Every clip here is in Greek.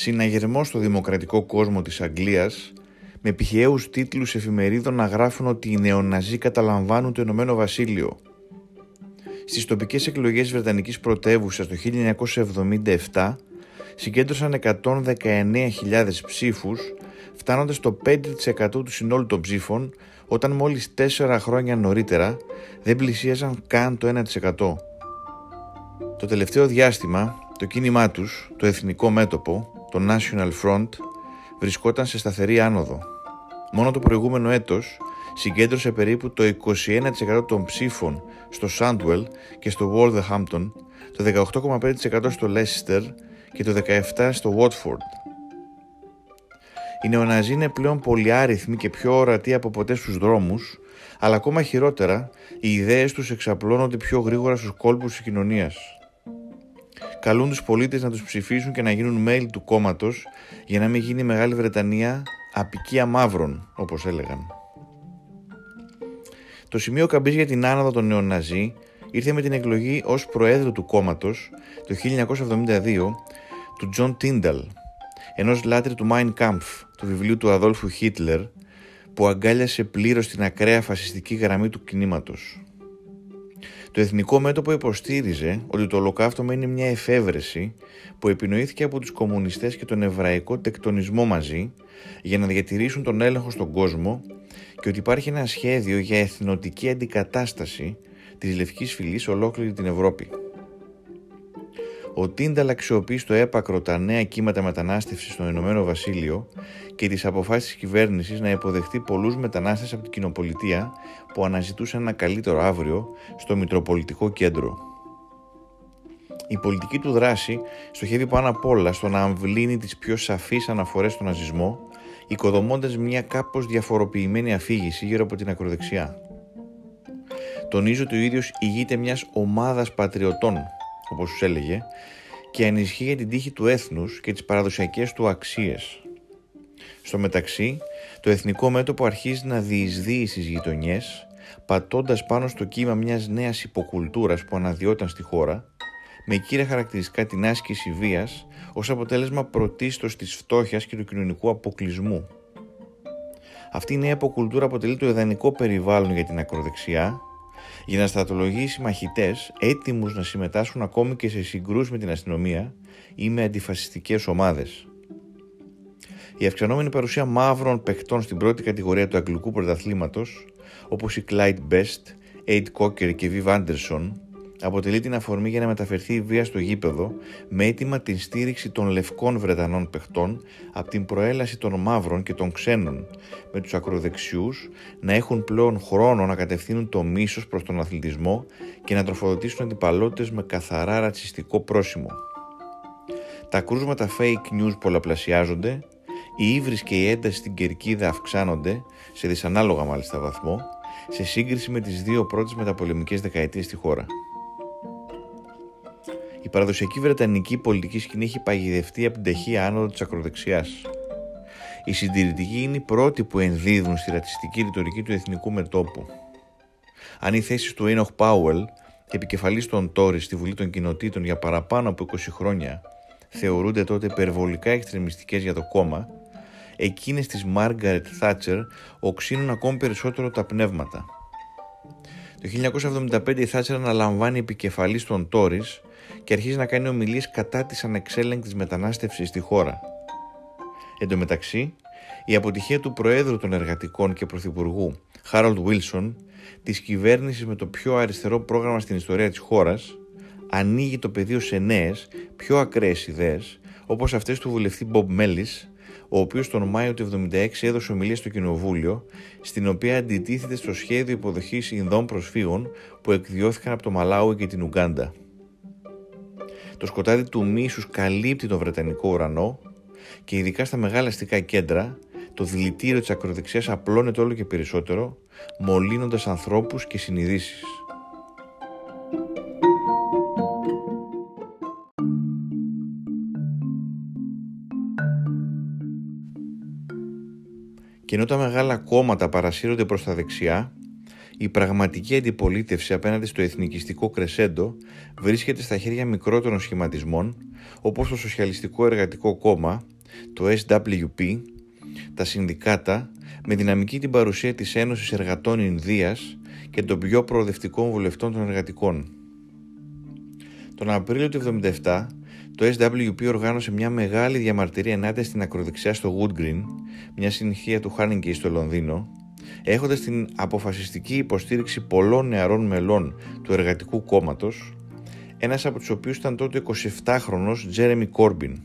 συναγερμός στο δημοκρατικό κόσμο της Αγγλίας με πηχαίους τίτλους εφημερίδων να γράφουν ότι οι νεοναζί καταλαμβάνουν το Ηνωμένο Βασίλειο. Στις τοπικές εκλογές Βρετανικής πρωτεύουσας το 1977 συγκέντρωσαν 119.000 ψήφους φτάνοντας στο 5% του συνόλου των ψήφων όταν μόλις 4 χρόνια νωρίτερα δεν πλησίαζαν καν το 1%. Το τελευταίο διάστημα το κίνημά τους, το εθνικό μέτωπο, το National Front, βρισκόταν σε σταθερή άνοδο. Μόνο το προηγούμενο έτος συγκέντρωσε περίπου το 21% των ψήφων στο Sandwell και στο Wolverhampton, το 18,5% στο Leicester και το 17% στο Watford. Οι νεοναζί είναι πλέον πολυάριθμοι και πιο ορατοί από ποτέ στους δρόμους, αλλά ακόμα χειρότερα, οι ιδέες τους εξαπλώνονται πιο γρήγορα στους κόλπους της κοινωνίας καλούν τους πολίτες να τους ψηφίσουν και να γίνουν μέλη του κόμματος για να μην γίνει η Μεγάλη Βρετανία απικία μαύρων, όπως έλεγαν. Το σημείο καμπής για την άνοδο των νεοναζί ήρθε με την εκλογή ως προέδρου του κόμματος το 1972 του Τζον Τίνταλ, ενός λάτρη του Mein Kampf, του βιβλίου του Αδόλφου Χίτλερ, που αγκάλιασε πλήρως την ακραία φασιστική γραμμή του κινήματος. Το Εθνικό Μέτωπο υποστήριζε ότι το ολοκαύτωμα είναι μια εφεύρεση που επινοήθηκε από τους κομμουνιστές και τον εβραϊκό τεκτονισμό μαζί για να διατηρήσουν τον έλεγχο στον κόσμο και ότι υπάρχει ένα σχέδιο για εθνοτική αντικατάσταση της Λευκής Φυλής ολόκληρη την Ευρώπη. Ο Τίνταλ αξιοποιεί στο έπακρο τα νέα κύματα μετανάστευσης στο Ηνωμένο Βασίλειο και τις αποφάσεις της κυβέρνησης να υποδεχτεί πολλούς μετανάστες από την κοινοπολιτεία που αναζητούσαν ένα καλύτερο αύριο στο Μητροπολιτικό Κέντρο. Η πολιτική του δράση στοχεύει πάνω απ' όλα στο να αμβλύνει τις πιο σαφείς αναφορές στον ναζισμό, οικοδομώντας μια κάπως διαφοροποιημένη αφήγηση γύρω από την ακροδεξιά. Τονίζω ότι ο ίδιος ηγείται μιας ομάδας πατριωτών όπως τους έλεγε, και ανισχύει για την τύχη του έθνους και τις παραδοσιακές του αξίες. Στο μεταξύ, το εθνικό μέτωπο αρχίζει να διεισδύει στις γειτονιές, πατώντας πάνω στο κύμα μιας νέας υποκουλτούρας που αναδυόταν στη χώρα, με κύρια χαρακτηριστικά την άσκηση βίας ως αποτέλεσμα πρωτίστως της φτώχειας και του κοινωνικού αποκλεισμού. Αυτή η νέα υποκουλτούρα αποτελεί το ιδανικό περιβάλλον για την ακροδεξιά για να στρατολογήσει μαχητές έτοιμους να συμμετάσχουν ακόμη και σε συγκρούσεις με την αστυνομία ή με αντιφασιστικές ομάδες. Η αυξανόμενη παρουσία μαύρων παιχτών στην πρώτη κατηγορία του αγγλικού πρωταθλήματος, όπως η Clyde Best, Aid Cocker και Viv Anderson, αποτελεί την αφορμή για να μεταφερθεί η βία στο γήπεδο με αίτημα την στήριξη των λευκών Βρετανών παιχτών από την προέλαση των μαύρων και των ξένων, με τους ακροδεξιούς να έχουν πλέον χρόνο να κατευθύνουν το μίσος προς τον αθλητισμό και να τροφοδοτήσουν αντιπαλότητες με καθαρά ρατσιστικό πρόσημο. Τα κρούσματα fake news πολλαπλασιάζονται, η ύβρις και η ένταση στην κερκίδα αυξάνονται, σε δυσανάλογα μάλιστα βαθμό, σε σύγκριση με τις δύο πρώτες μεταπολεμικές δεκαετίες στη χώρα. Η παραδοσιακή βρετανική πολιτική σκηνή έχει παγιδευτεί από την ταχεία άνοδο της ακροδεξιάς. Οι συντηρητικοί είναι οι πρώτοι που ενδίδουν στη ρατσιστική ρητορική του εθνικού μετόπου. Αν οι θέσεις του Enoch Πάουελ, επικεφαλής των Τόρι στη Βουλή των Κοινοτήτων για παραπάνω από 20 χρόνια, θεωρούνται τότε υπερβολικά εξτρεμιστικές για το κόμμα, εκείνες της Μάργαρετ Θάτσερ οξύνουν ακόμη περισσότερο τα πνεύματα. Το 1975 η Θάτσερ αναλαμβάνει επικεφαλής των Τόρι και αρχίζει να κάνει ομιλίες κατά της ανεξέλεγκτης μετανάστευσης στη χώρα. Εν τω μεταξύ, η αποτυχία του Προέδρου των Εργατικών και Πρωθυπουργού, Χάρολντ Βίλσον, της κυβέρνησης με το πιο αριστερό πρόγραμμα στην ιστορία της χώρας, ανοίγει το πεδίο σε νέες, πιο ακραίες ιδέες, όπως αυτές του βουλευτή Μπομπ Μέλης, ο οποίος τον Μάιο του 1976 έδωσε ομιλία στο Κοινοβούλιο, στην οποία αντιτίθεται στο σχέδιο υποδοχής Ινδών προσφύγων που εκδιώθηκαν από το Μαλάουι και την Ουγκάντα. Το σκοτάδι του μίσους καλύπτει τον Βρετανικό ουρανό και ειδικά στα μεγάλα αστικά κέντρα το δηλητήριο της ακροδεξιάς απλώνεται όλο και περισσότερο, μολύνοντας ανθρώπους και συνειδήσεις. Και ενώ τα μεγάλα κόμματα παρασύρονται προς τα δεξιά, η πραγματική αντιπολίτευση απέναντι στο εθνικιστικό κρεσέντο βρίσκεται στα χέρια μικρότερων σχηματισμών όπως το Σοσιαλιστικό Εργατικό Κόμμα, το SWP, τα συνδικάτα με δυναμική την παρουσία της Ένωσης Εργατών Ινδίας και των πιο προοδευτικών βουλευτών των εργατικών. Τον Απρίλιο του 1977 το SWP οργάνωσε μια μεγάλη διαμαρτυρία ενάντια στην ακροδεξιά στο Wood Green, μια συνεχεία του Χάνιγκη στο Λονδίνο, έχοντας την αποφασιστική υποστήριξη πολλών νεαρών μελών του Εργατικού Κόμματος, ένας από τους οποίους ήταν τότε 27χρονο Τζέρεμι Κόρμπιν.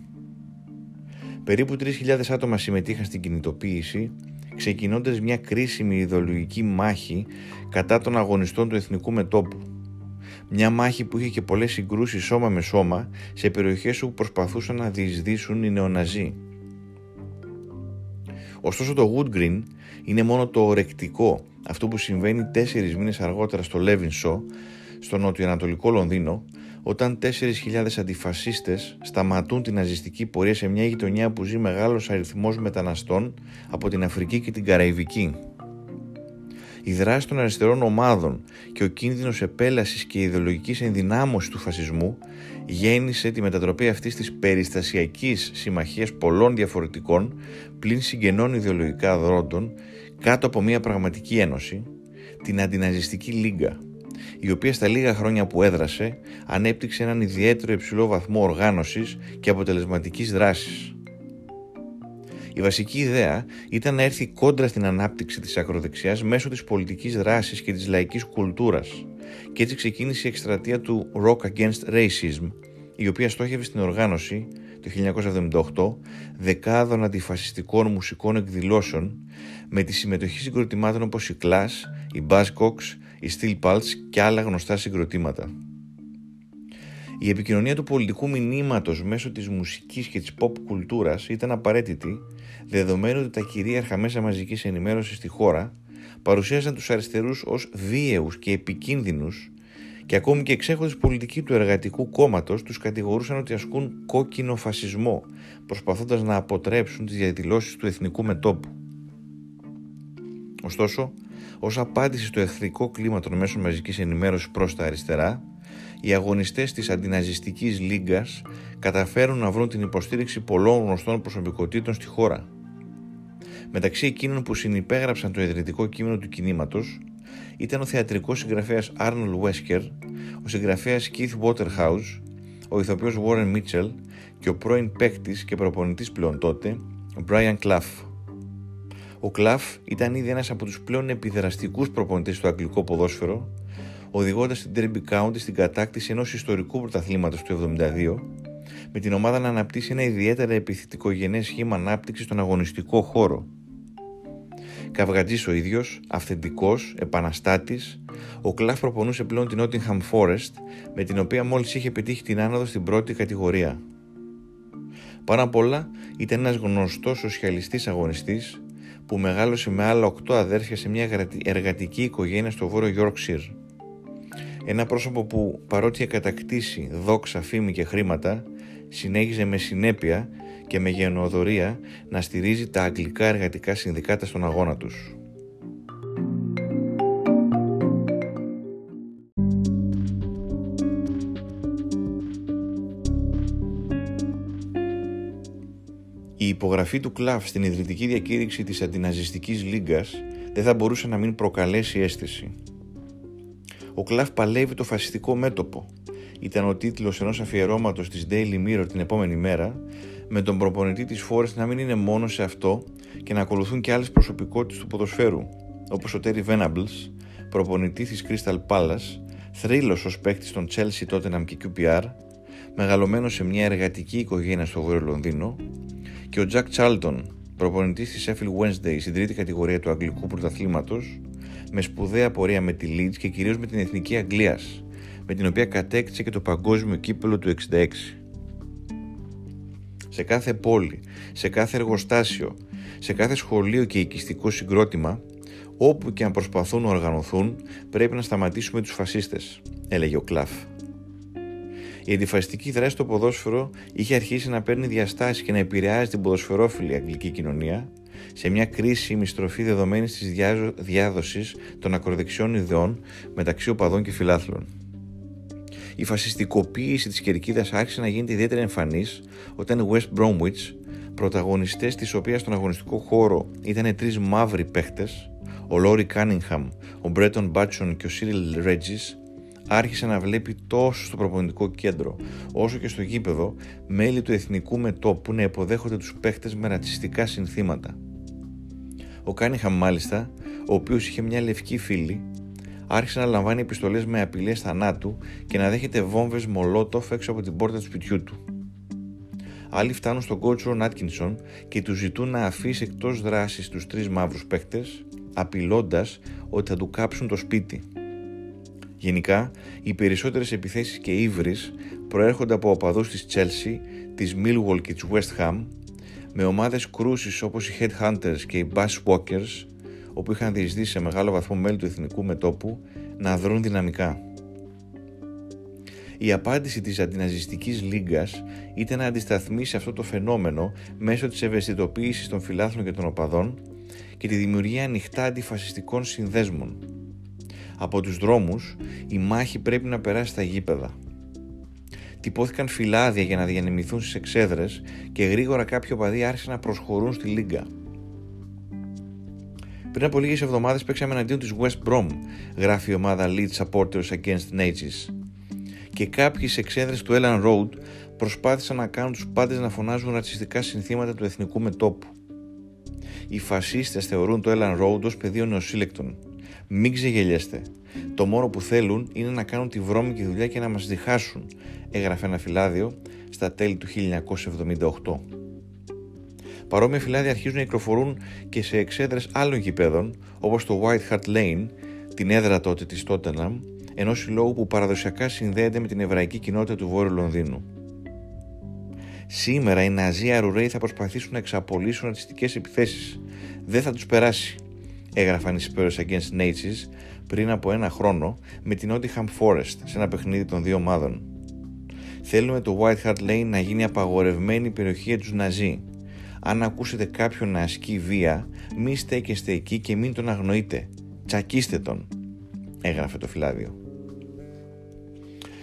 Περίπου 3.000 άτομα συμμετείχαν στην κινητοποίηση, ξεκινώντας μια κρίσιμη ιδεολογική μάχη κατά των αγωνιστών του Εθνικού Μετόπου. Μια μάχη που είχε και πολλές συγκρούσεις σώμα με σώμα σε περιοχές όπου προσπαθούσαν να διεισδύσουν οι νεοναζί. Ωστόσο το Wood Green είναι μόνο το ορεκτικό, αυτό που συμβαίνει τέσσερις μήνες αργότερα στο Λέβινσο, στο νοτιοανατολικό Λονδίνο, όταν 4.000 αντιφασίστες σταματούν την ναζιστική πορεία σε μια γειτονιά που ζει μεγάλος αριθμός μεταναστών από την Αφρική και την Καραϊβική. Η δράση των αριστερών ομάδων και ο κίνδυνος επέλασης και ιδεολογικής ενδυνάμωσης του φασισμού γέννησε τη μετατροπή αυτής της περιστασιακής συμμαχίας πολλών διαφορετικών πλην συγγενών ιδεολογικά δρόντων κάτω από μια πραγματική ένωση, την Αντιναζιστική Λίγκα, η οποία στα λίγα χρόνια που έδρασε ανέπτυξε έναν ιδιαίτερο υψηλό βαθμό οργάνωσης και αποτελεσματικής δράσης. Η βασική ιδέα ήταν να έρθει κόντρα στην ανάπτυξη της ακροδεξιάς μέσω της πολιτικής δράσης και της λαϊκής κουλτούρας και έτσι ξεκίνησε η εκστρατεία του Rock Against Racism, η οποία στόχευε στην οργάνωση το 1978 δεκάδων αντιφασιστικών μουσικών εκδηλώσεων με τη συμμετοχή συγκροτημάτων όπως η Clash, η Buzzcocks, η Steel Pulse και άλλα γνωστά συγκροτήματα. Η επικοινωνία του πολιτικού μηνύματος μέσω της μουσικής και της pop κουλτούρας ήταν απαραίτητη, δεδομένου ότι τα κυρίαρχα μέσα μαζικής ενημέρωσης στη χώρα παρουσίαζαν τους αριστερούς ως βίαιους και επικίνδυνους και ακόμη και εξέχοντες πολιτικοί του εργατικού κόμματος τους κατηγορούσαν ότι ασκούν κόκκινο φασισμό, προσπαθώντας να αποτρέψουν τις διαδηλώσεις του εθνικού μετόπου. Ωστόσο, ως απάντηση στο εχθρικό κλίμα των μέσων μαζικής ενημέρωσης προς τα αριστερά, οι αγωνιστές της αντιναζιστικής λίγκας καταφέρουν να βρουν την υποστήριξη πολλών γνωστών προσωπικότητων στη χώρα. Μεταξύ εκείνων που συνυπέγραψαν το ιδρυτικό κείμενο του κινήματος ήταν ο θεατρικός συγγραφέας Arnold Wesker, ο συγγραφέας Keith Waterhouse, ο ηθοποιός Warren Mitchell και ο πρώην παίκτης και προπονητής πλέον τότε, Brian Clough. Ο Κλαφ ήταν ήδη ένας από τους πλέον επιδραστικούς προπονητές στο αγγλικό ποδόσφαιρο, οδηγώντας την Derby County στην κατάκτηση ενός ιστορικού πρωταθλήματος του 1972, με την ομάδα να αναπτύσσει ένα ιδιαίτερα επιθετικογενές σχήμα ανάπτυξης στον αγωνιστικό χώρο. Καυγατζής ο ίδιος, αυθεντικός, επαναστάτης, ο Κλαφ προπονούσε πλέον την Nottingham Forest, με την οποία μόλις είχε πετύχει την άνοδο στην πρώτη κατηγορία. Πάνω απ' όλα ήταν ένας γνωστός σοσιαλιστής αγωνιστής που μεγάλωσε με άλλα οκτώ αδέρφια σε μια εργατική οικογένεια στο βόρειο Yorkshire. Ένα πρόσωπο που παρότι είχε κατακτήσει δόξα, φήμη και χρήματα, συνέχιζε με συνέπεια και με γενοδορία να στηρίζει τα αγγλικά εργατικά συνδικάτα στον αγώνα τους. Η υπογραφή του Κλαφ στην ιδρυτική διακήρυξη της αντιναζιστικής λίγκας δεν θα μπορούσε να μην προκαλέσει αίσθηση. Ο Κλαφ παλεύει το φασιστικό μέτωπο. Ήταν ο τίτλος ενός αφιερώματος της Daily Mirror την επόμενη μέρα, με τον προπονητή της Forest να μην είναι μόνο σε αυτό και να ακολουθούν και άλλες προσωπικότητες του ποδοσφαίρου, όπως ο Terry Venables, προπονητής της Crystal Palace, θρύλος ως παίκτης των Chelsea Tottenham και QPR, μεγαλωμένος σε μια εργατική οικογένεια στο Βόρειο Λονδίνο, και ο Jack Charlton, προπονητής της Sheffield Wednesday στην τρίτη κατηγορία του Αγγλικού Πρωταθλήματος, με σπουδαία πορεία με τη Leeds και κυρίως με την Εθνική Αγγλίας, με την οποία κατέκτησε και το παγκόσμιο κύπελο του 66. Σε κάθε πόλη, σε κάθε εργοστάσιο, σε κάθε σχολείο και οικιστικό συγκρότημα, όπου και αν προσπαθούν να οργανωθούν, πρέπει να σταματήσουμε τους φασίστες, έλεγε ο Κλαφ. Η αντιφασιστική δράση στο ποδόσφαιρο είχε αρχίσει να παίρνει διαστάσεις και να επηρεάζει την ποδοσφαιρόφιλη αγγλική κοινωνία, σε μια κρίσιμη στροφή δεδομένη της διάδοσης των ακροδεξιών ιδεών μεταξύ οπαδών και φιλάθλων. Η φασιστικοποίηση της κερκίδας άρχισε να γίνεται ιδιαίτερα εμφανής όταν οι West Bromwich, πρωταγωνιστές της οποίας στον αγωνιστικό χώρο ήταν τρεις μαύροι παίχτες, ο Λόρι Κάνιγχαμ, ο Μπρέτον Μπάτσον και ο Σίριλ Ρέτζις, άρχισε να βλέπει τόσο στο προπονητικό κέντρο όσο και στο γήπεδο μέλη του εθνικού μετόπου να υποδέχονται τους παίχτες με ρατσιστικά συνθήματα. Ο Κάνιχαμ μάλιστα, ο οποίος είχε μια λευκή φίλη, άρχισε να λαμβάνει επιστολές με απειλές θανάτου και να δέχεται βόμβες μολότοφ έξω από την πόρτα του σπιτιού του. Άλλοι φτάνουν στον κότσο Άτκινσον και του ζητούν να αφήσει εκτός δράσης τους τρεις μαύρους παίχτες, απειλώντας ότι θα του κάψουν το σπίτι. Γενικά, οι περισσότερες επιθέσεις και ύβρις προέρχονται από οπαδούς της Chelsea, της Millwall και της West Ham, με ομάδες κρούσης όπως οι Headhunters και οι Walkers, όπου είχαν διεισδύσει σε μεγάλο βαθμό μέλη του εθνικού μετόπου, να δρουν δυναμικά. Η απάντηση της αντιναζιστικής λίγκας ήταν να αντισταθμίσει αυτό το φαινόμενο μέσω της ευαισθητοποίησης των φιλάθλων και των οπαδών και τη δημιουργία ανοιχτά αντιφασιστικών συνδέσμων από τους δρόμους, η μάχη πρέπει να περάσει στα γήπεδα. Τυπώθηκαν φυλάδια για να διανεμηθούν στις εξέδρες και γρήγορα κάποιοι οπαδοί άρχισαν να προσχωρούν στη Λίγκα. Πριν από λίγες εβδομάδες παίξαμε εναντίον της West Brom, γράφει η ομάδα Lead Supporters Against Nazis. Και κάποιοι σε εξέδρες του Ellen Road προσπάθησαν να κάνουν τους πάντες να φωνάζουν ρατσιστικά συνθήματα του εθνικού μετόπου. Οι φασίστες θεωρούν το Ellen Road ως πεδίο νεοσύλλεκτων μην ξεγελιέστε. Το μόνο που θέλουν είναι να κάνουν τη βρώμικη δουλειά και να μας διχάσουν, έγραφε ένα φυλάδιο στα τέλη του 1978. Παρόμοια φυλάδια αρχίζουν να κυκλοφορούν και σε εξέδρες άλλων γηπέδων, όπως το White Hart Lane, την έδρα τότε της Tottenham, ενός συλλόγου που παραδοσιακά συνδέεται με την εβραϊκή κοινότητα του Βόρειου Λονδίνου. Σήμερα οι Ναζί Αρουραίοι θα προσπαθήσουν να εξαπολύσουν ρατσιστικές επιθέσεις. Δεν θα τους περάσει έγραφαν οι Spurs Against Nazis πριν από ένα χρόνο με την Nottingham Forest σε ένα παιχνίδι των δύο ομάδων. Θέλουμε το White Hart Lane να γίνει απαγορευμένη περιοχή για τους Ναζί. Αν ακούσετε κάποιον να ασκεί βία, μη στέκεστε εκεί και μην τον αγνοείτε. Τσακίστε τον, έγραφε το φυλάδιο.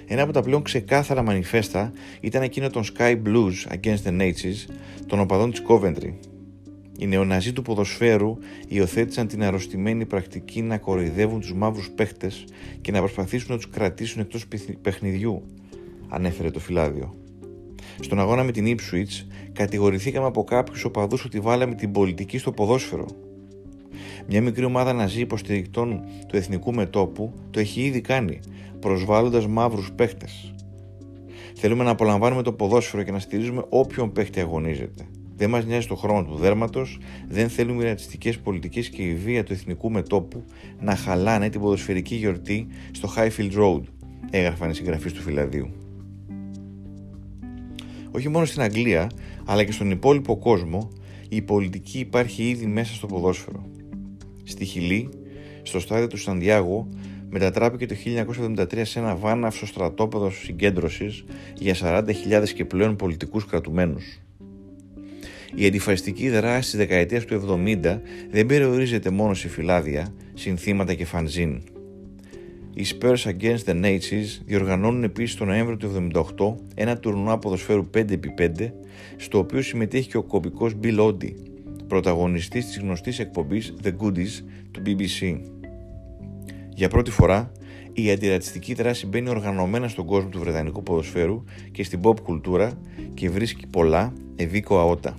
Ένα από τα πλέον ξεκάθαρα μανιφέστα ήταν εκείνο των Sky Blues Against the Nazis των οπαδών της Coventry οι νεοναζί του ποδοσφαίρου υιοθέτησαν την αρρωστημένη πρακτική να κοροϊδεύουν τους μαύρους παίχτες και να προσπαθήσουν να τους κρατήσουν εκτός παιχνιδιού, ανέφερε το φυλάδιο. Στον αγώνα με την Ipswich κατηγορηθήκαμε από κάποιους οπαδούς ότι βάλαμε την πολιτική στο ποδόσφαιρο. Μια μικρή ομάδα ναζί υποστηρικτών του εθνικού μετόπου το έχει ήδη κάνει, προσβάλλοντας μαύρους παίχτες. Θέλουμε να απολαμβάνουμε το ποδόσφαιρο και να στηρίζουμε όποιον παίχτη αγωνίζεται. Δεν μας νοιάζει το χρώμα του δέρματος, δεν θέλουμε οι ρατσιστικές πολιτικές και η βία του εθνικού μετόπου να χαλάνε την ποδοσφαιρική γιορτή στο Highfield Road, έγραφαν οι συγγραφείς του φυλαδίου. Όχι μόνο στην Αγγλία, αλλά και στον υπόλοιπο κόσμο, η πολιτική υπάρχει ήδη μέσα στο ποδόσφαιρο. Στη Χιλή, στο στάδιο του Σαντιάγο, μετατράπηκε το 1973 σε ένα βάναυσο στρατόπεδο συγκέντρωσης για 40.000 και πλέον πολιτικούς κρατουμένους. Η αντιφασιστική δράση της δεκαετίας του 70 δεν περιορίζεται μόνο σε φυλάδια, συνθήματα και φανζίν. Οι Spurs Against the Nazis διοργανώνουν επίσης το Νοέμβριο του 1978 ένα τουρνουά ποδοσφαίρου 5x5 στο οποίο συμμετέχει και ο κωμικός Bill Oddie, πρωταγωνιστής της γνωστής εκπομπής The Goodies του BBC. Για πρώτη φορά, η αντιρατσιστική δράση μπαίνει οργανωμένα στον κόσμο του βρετανικού ποδοσφαίρου και στην pop κουλτούρα και βρίσκει πολλά ευήκοα ότα.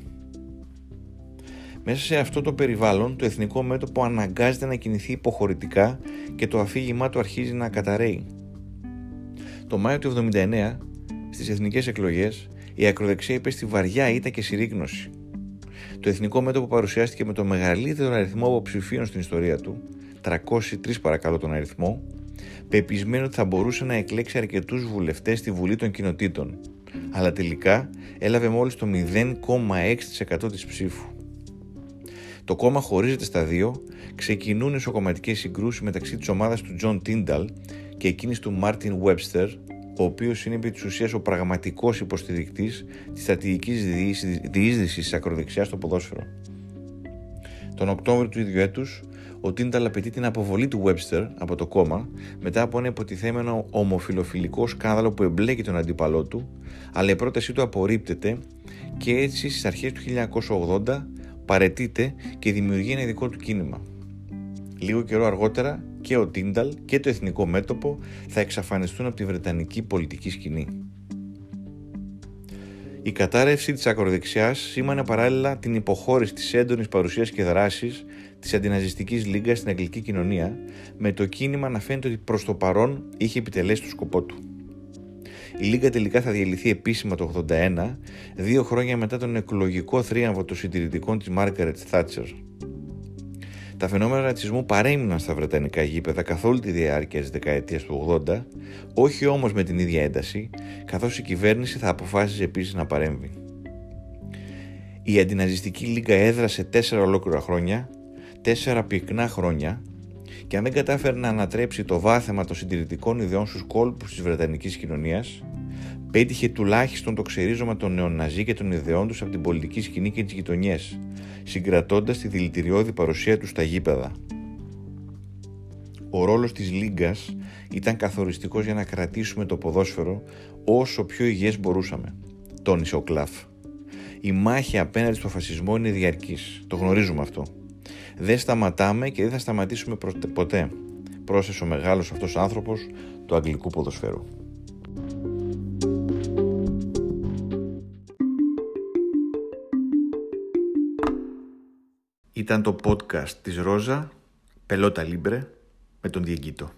Μέσα σε αυτό το περιβάλλον, το εθνικό μέτωπο αναγκάζεται να κινηθεί υποχωρητικά και το αφήγημά του αρχίζει να καταραίει. Το Μάιο του 1979, στις εθνικές εκλογές, η ακροδεξιά υπέστη βαριά ήττα και συρρήγνωση. Το εθνικό μέτωπο παρουσιάστηκε με το μεγαλύτερο αριθμό αποψηφίων στην ιστορία του, 303 παρακαλώ τον αριθμό, πεπισμένο ότι θα μπορούσε να εκλέξει αρκετούς βουλευτές στη Βουλή των Κοινοτήτων, αλλά τελικά έλαβε μόλις το 0,6% της ψήφου. Το κόμμα χωρίζεται στα δύο, ξεκινούν εσωκομματικές συγκρούσεις μεταξύ της ομάδας του John Tyndall και εκείνης του Martin Webster, ο οποίος είναι επί της ουσίας ο πραγματικός υποστηρικτής της στρατηγικής διείσδυσης της ακροδεξιάς στο ποδόσφαιρο. Τον Οκτώβριο του ίδιου έτους, ο Τίνταλ απαιτεί την αποβολή του Webster από το κόμμα μετά από ένα υποτιθέμενο ομοφιλοφιλικό σκάνδαλο που εμπλέκει τον αντίπαλό του, αλλά η πρότασή του απορρίπτεται και έτσι στις αρχές του 1980 παρετείται και δημιουργεί ένα δικό του κίνημα. Λίγο καιρό αργότερα και ο Τίνταλ και το εθνικό μέτωπο θα εξαφανιστούν από τη βρετανική πολιτική σκηνή. Η κατάρρευση της ακροδεξιάς σήμανε παράλληλα την υποχώρηση της έντονης παρουσίας και δράσης της αντιναζιστικής λίγκας στην αγγλική κοινωνία, με το κίνημα να φαίνεται ότι προς το παρόν είχε επιτελέσει το σκοπό του. Η Λίγκα τελικά θα διαλυθεί επίσημα το 81, δύο χρόνια μετά τον εκλογικό θρίαμβο των συντηρητικών της Μάρκαρετ Θάτσερ. Τα φαινόμενα ρατσισμού παρέμειναν στα βρετανικά γήπεδα καθ' όλη τη διάρκεια της δεκαετίας του 80, όχι όμως με την ίδια ένταση, καθώς η κυβέρνηση θα αποφάσιζε επίσης να παρέμβει. Η αντιναζιστική λίγα έδρασε τέσσερα ολόκληρα χρόνια, τέσσερα πυκνά χρόνια, και αν δεν κατάφερε να ανατρέψει το βάθεμα των συντηρητικών ιδεών στους κόλπους της Βρετανικής κοινωνίας, πέτυχε τουλάχιστον το ξερίζωμα των νεοναζί και των ιδεών τους από την πολιτική σκηνή και τις γειτονιές, συγκρατώντας τη δηλητηριώδη παρουσία τους στα γήπεδα. Ο ρόλος της Λίγκας ήταν καθοριστικός για να κρατήσουμε το ποδόσφαιρο όσο πιο υγιές μπορούσαμε, τόνισε ο Κλαφ. Η μάχη απέναντι στο φασισμό είναι διαρκής. Το γνωρίζουμε αυτό. Δεν σταματάμε και δεν θα σταματήσουμε ποτέ, πρόσθεσε ο μεγάλος αυτός άνθρωπος του αγγλικού ποδοσφαίρου. Ήταν το podcast της Ρόζα, Πελότα Λίμπρε, με τον Διεγκύτο.